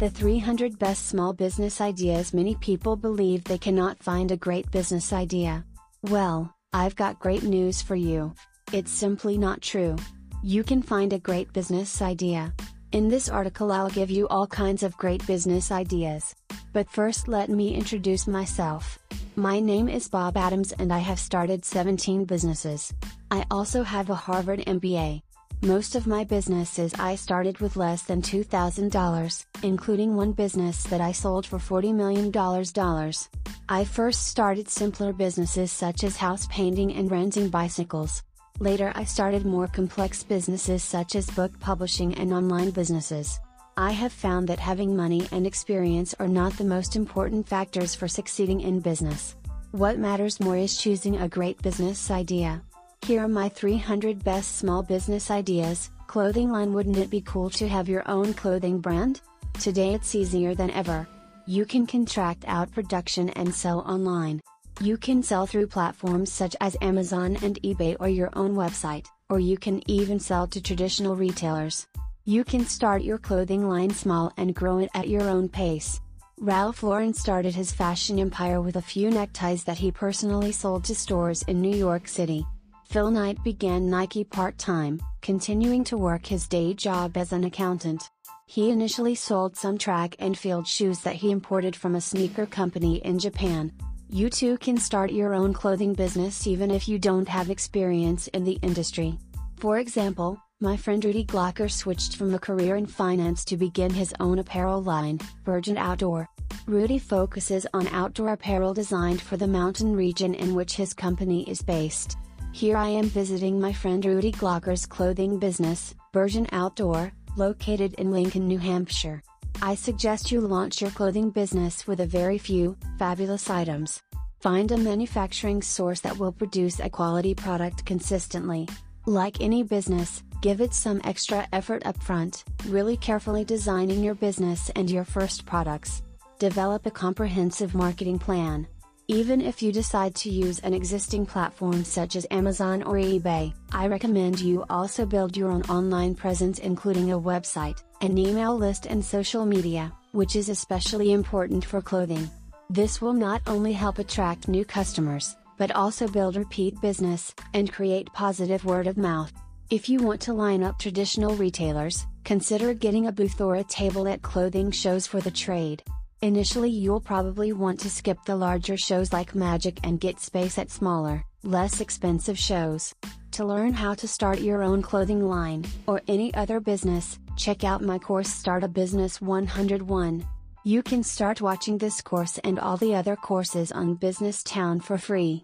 The 300 Best Small Business Ideas Many people believe they cannot find a great business idea. Well, I've got great news for you. It's simply not true. You can find a great business idea. In this article, I'll give you all kinds of great business ideas. But first, let me introduce myself. My name is Bob Adams and I have started 17 businesses. I also have a Harvard MBA. Most of my businesses I started with less than $2,000, including one business that I sold for $40 million. I first started simpler businesses such as house painting and renting bicycles. Later, I started more complex businesses such as book publishing and online businesses. I have found that having money and experience are not the most important factors for succeeding in business. What matters more is choosing a great business idea. Here are my 300 best small business ideas. Clothing line Wouldn't it be cool to have your own clothing brand? Today it's easier than ever. You can contract out production and sell online. You can sell through platforms such as Amazon and eBay or your own website, or you can even sell to traditional retailers. You can start your clothing line small and grow it at your own pace. Ralph Lauren started his fashion empire with a few neckties that he personally sold to stores in New York City. Phil Knight began Nike part time, continuing to work his day job as an accountant. He initially sold some track and field shoes that he imported from a sneaker company in Japan. You too can start your own clothing business even if you don't have experience in the industry. For example, my friend Rudy Glocker switched from a career in finance to begin his own apparel line, Virgin Outdoor. Rudy focuses on outdoor apparel designed for the mountain region in which his company is based. Here I am visiting my friend Rudy Glocker's clothing business, Virgin Outdoor, located in Lincoln, New Hampshire. I suggest you launch your clothing business with a very few, fabulous items. Find a manufacturing source that will produce a quality product consistently. Like any business, give it some extra effort upfront, really carefully designing your business and your first products. Develop a comprehensive marketing plan, even if you decide to use an existing platform such as Amazon or eBay, I recommend you also build your own online presence including a website, an email list and social media, which is especially important for clothing. This will not only help attract new customers, but also build repeat business, and create positive word of mouth. If you want to line up traditional retailers, consider getting a booth or a table at clothing shows for the trade. Initially you'll probably want to skip the larger shows like Magic and get space at smaller, less expensive shows. To learn how to start your own clothing line, or any other business, check out my course Start a Business 101. You can start watching this course and all the other courses on Business Town for free.